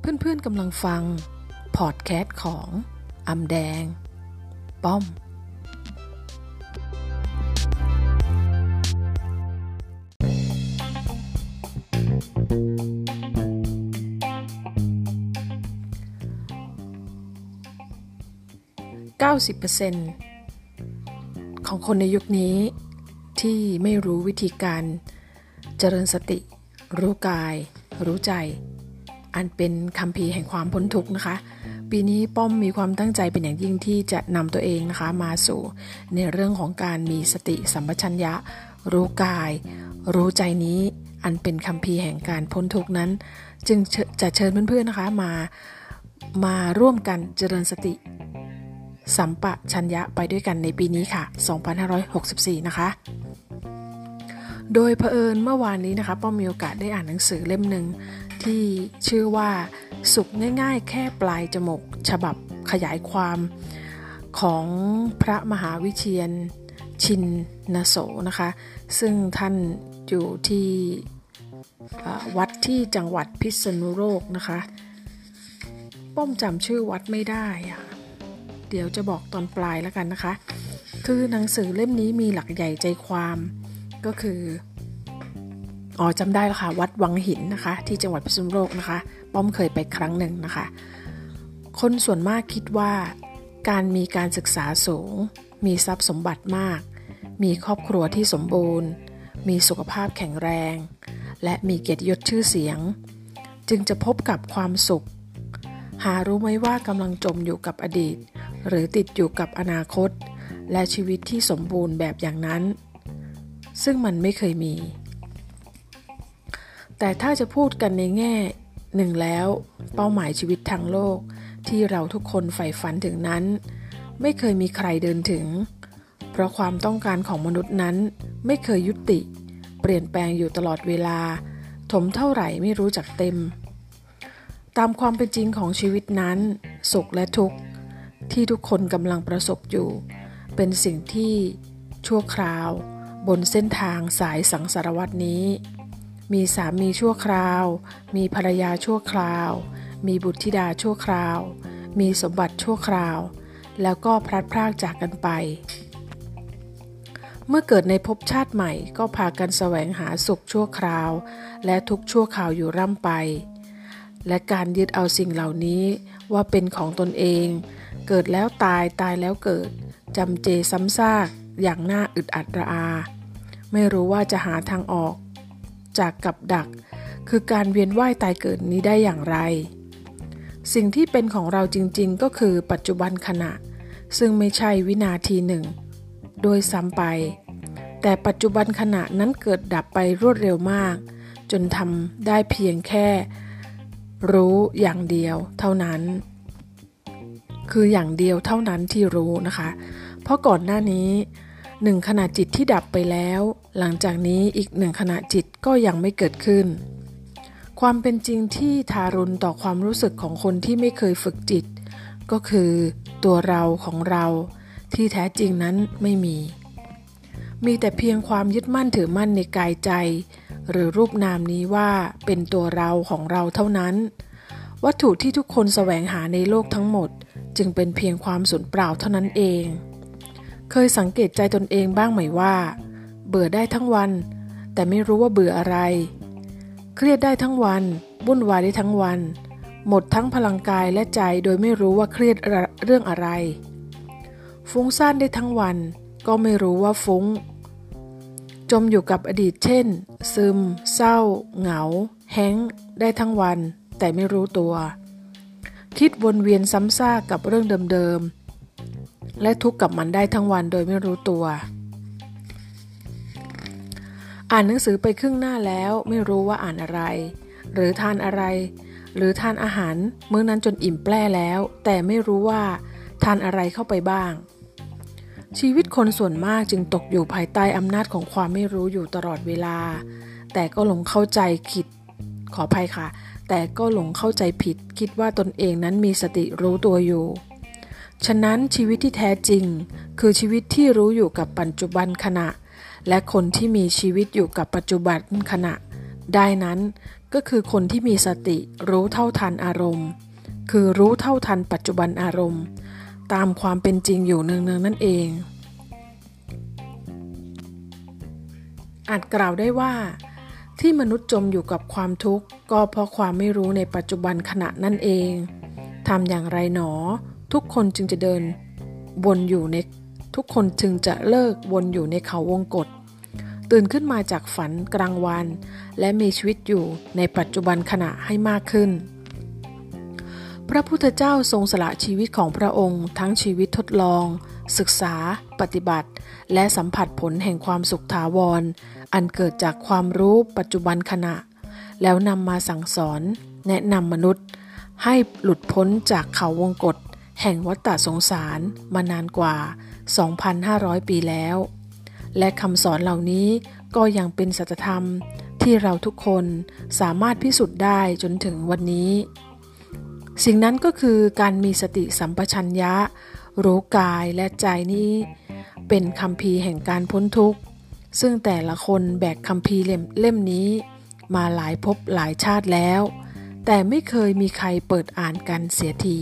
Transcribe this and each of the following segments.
เพื่อนๆกำลังฟัง พอดแคสต์ของอำแดง ป้อม 90%ของคนในยุคนี้ที่ไม่รู้วิธีการ เจริญสติ รู้กาย รู้ใจ อันเป็นคำพีแห่งความพ้นทุกข์นะคะ ปีนี้ป้อมมีความตั้งใจเป็นอย่างยิ่งที่จะนำตัวเองนะคะมาสู่ในเรื่องของการมีสติสัมปชัญญะ รู้กาย รู้ใจนี้อันเป็นคำพีแห่งการพ้นทุกข์นั้น จึงจะเชิญเพื่อนๆนะคะมามาร่วมกันเจริญสติ สัมปชัญญะไปด้วยกันในปีนี้ค่ะ 2564 นะคะโดยเผอิญเมื่อวานนี้นะคะป้อมมีโอกาสได้อ่านหนังสือเล่มหนึ่ง ที่ชื่อว่าสุขง่าย ๆ แค่ปลายจมูกฉบับขยายความของพระมหาวิเชียนชินนโสนะคะ ซึ่งท่านอยู่ที่วัดที่จังหวัดพิษณุโลกนะคะ ป้อมจำชื่อวัดไม่ได้อะเดี๋ยวจะบอกตอนปลายแล้วกันนะคะ คือหนังสือเล่มนี้มีหลักใหญ่ใจความก็คือ อ๋อจำได้แล้วค่ะ วัดวังหินนะคะ ที่จังหวัดพิษณุโลกนะคะ ป้อมเคยไปครั้งหนึ่งนะคะ คนส่วนมากคิดว่า การมีการศึกษาสูง มีทรัพย์สมบัติมาก มีครอบครัวที่สมบูรณ์ มีสุขภาพแข็งแรง และมีเกียรติยศชื่อเสียง จึงจะพบกับความสุข หารู้ไหมว่ากำลังจมอยู่กับอดีต หรือติดอยู่กับอนาคต และชีวิตที่สมบูรณ์แบบอย่างนั้น ซึ่งมันไม่เคยมี แต่ถ้าจะพูดกันในแง่หนึ่งแล้ว เป้าหมายชีวิตทางโลก ที่เราทุกคนใฝ่ฝันถึงนั้น ไม่เคยมีใครเดินถึง เพราะความต้องการของมนุษย์นั้นไม่เคยยุติ เปลี่ยนแปลงอยู่ตลอดเวลา ถมเท่าไหร่ไม่รู้จักเต็ม ตามความเป็นจริงของชีวิตนั้น สุขและทุกข์ ที่ทุกคนกำลังประสบอยู่ เป็นสิ่งที่ชั่วคราว บนเส้นทางสายสังสารวัตนี้ มีสามีชั่วคราว มีภรรยาชั่วคราว มีบุตรธิดาชั่วคราว มีสมบัติชั่วคราว แล้วก็พลัดพรากจากกันไป เมื่อเกิดในภพชาติใหม่ก็พากันแสวงหาสุขชั่วคราว และทุกชั่วคราวอยู่ร่ำไป และการยึดเอาสิ่งเหล่านี้ว่าเป็นของตนเอง เกิดแล้วตายตายแล้วเกิดจำเจซ้ำซากอย่างน่าอึดอัดระอา ไม่รู้ว่าจะหาทางออก จากกับดัก คือการเวียนว่ายตายเกิดนี้ได้อย่างไร สิ่งที่เป็นของเราจริงๆ ก็คือปัจจุบันขณะ ซึ่งไม่ใช่วินาทีหนึ่ง โดยซ้ำไป แต่ปัจจุบันขณะนั้นเกิดดับไปรวดเร็วมาก จนทำได้เพียงแค่ รู้อย่างเดียวเท่านั้น คืออย่างเดียวเท่านั้นที่รู้นะคะ เพราะก่อนหน้านี้ หนึ่งขณะจิตที่ดับไปแล้ว หลังจากนี้อีกหนึ่งขณะจิตก็ยังไม่เกิดขึ้น ความเป็นจริงที่ทารุณต่อความรู้สึกของคนที่ไม่เคยฝึกจิต ก็คือตัวเราของเราที่แท้จริงนั้นไม่มี มีแต่เพียงความยึดมั่นถือมั่นในกายใจ หรือรูปนามนี้ว่าเป็นตัวเราของเราเท่านั้น วัตถุที่ทุกคนแสวงหาในโลกทั้งหมด จึงเป็นเพียงความสูญเปล่าเท่านั้นเอง เคยสังเกตใจตนเองบ้างไหมว่า เบื่อได้ทั้งวัน แต่ไม่รู้ว่าเบื่ออะไร เครียดได้ทั้งวันวุ่นวายได้ทั้งวัน หมดทั้งพลังกายและใจโดยไม่รู้ว่าเครียดเรื่องอะไร ฟุ้งซ่านได้ทั้งวัน ก็ไม่รู้ว่าฟุ้ง จมอยู่กับอดีตเช่น ซึม เศร้า เหงา แห้งได้ทั้งวัน แต่ไม่รู้ตัว คิดวนเวียนซ้ำซากกับเรื่องเดิมๆ และทุกข์กับมันได้ทั้งวันโดยไม่รู้ตัว อ่านหนังสือไปครึ่งหน้าแล้วไม่รู้ว่าอ่านอะไร หรือทานอะไร หรือทานอาหารมื้อนั้นจนอิ่มแปร่แล้ว แต่ไม่รู้ว่าทานอะไรเข้าไปบ้าง ชีวิตคนส่วนมากจึงตกอยู่ภายใต้อำนาจของความไม่รู้อยู่ตลอดเวลา แต่ก็หลงเข้าใจผิดขออภัยค่ะ แต่ก็หลงเข้าใจผิด คิดว่าตนเองนั้นมีสติรู้ตัวอยู่ ฉะนั้นชีวิตที่แท้จริง คือชีวิตที่รู้อยู่กับปัจจุบันขณะ และคนที่มีชีวิตอยู่กับปัจจุบันขณะ ได้นั้นก็คือคนที่มีสติรู้เท่าทันอารมณ์ คือรู้เท่าทันปัจจุบันอารมณ์ ตามความเป็นจริงอยู่เนืองๆนั่นเอง อาจกล่าวได้ว่า ที่มนุษย์จมอยู่กับความทุกข์ ก็เพราะความไม่รู้ในปัจจุบันขณะนั่นเองทำอย่างไรหนอ ทุกคนจึงจะเดินวนอยู่ในทุกคนจึงจะเลิกวนอยู่ในเขาวงกฏตื่นขึ้นมาจากฝันกลางวัน และมีชีวิตอยู่ในปัจจุบันขณะให้มากขึ้น พระพุทธเจ้าทรงสละชีวิตของพระองค์ทั้งชีวิตทดลอง ศึกษา ปฏิบัติ และสัมผัสผลแห่งความสุขถาวร อันเกิดจากความรู้ปัจจุบันขณะ แล้วนำมาสั่งสอน แนะนำมนุษย์ ให้หลุดพ้นจากเขาวงกฏ แห่งวัฏฏสงสารมานานกว่า 2,500 ปีแล้ว และคำสอนเหล่านี้ก็ยังเป็นสัจธรรมที่เราทุกคนสามารถพิสูจน์ได้จนถึงวันนี้ สิ่งนั้นก็คือการมีสติสัมปชัญญะ รู้กายและใจนี้ เป็นคำพีแห่งการพ้นทุกข์ ซึ่งแต่ละคนแบกคำพีเล่มเล่มนี้ มาหลายภพหลายชาติแล้ว แต่ไม่เคยมีใครเปิดอ่านกันเสียที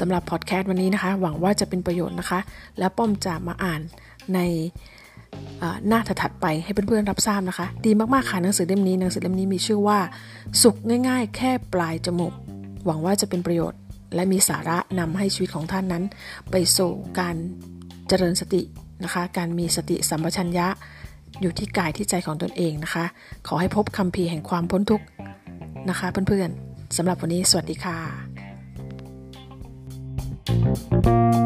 สำหรับพอดแคสต์วันนี้นะคะ หวังว่าจะเป็นประโยชน์นะคะ แล้วป้อมจะมาอ่านในหน้าถัดไปให้เพื่อนๆรับทราบนะคะ ดีมากๆค่ะหนังสือเล่มนี้หนังสือเล่มนี้มีชื่อว่า สุขง่ายๆ แค่ปลายจมูก หวังว่าจะเป็นประโยชน์ และมีสาระนำให้ชีวิตของท่านนั้น ไปสู่การเจริญสตินะคะ การมีสติสัมปชัญญะอยู่ที่กายที่ใจของตนเองนะคะ ขอให้พบคำพีแห่งความพ้นทุกข์นะคะ เพื่อนๆสำหรับวันนี้สวัสดีค่ะ Thank you.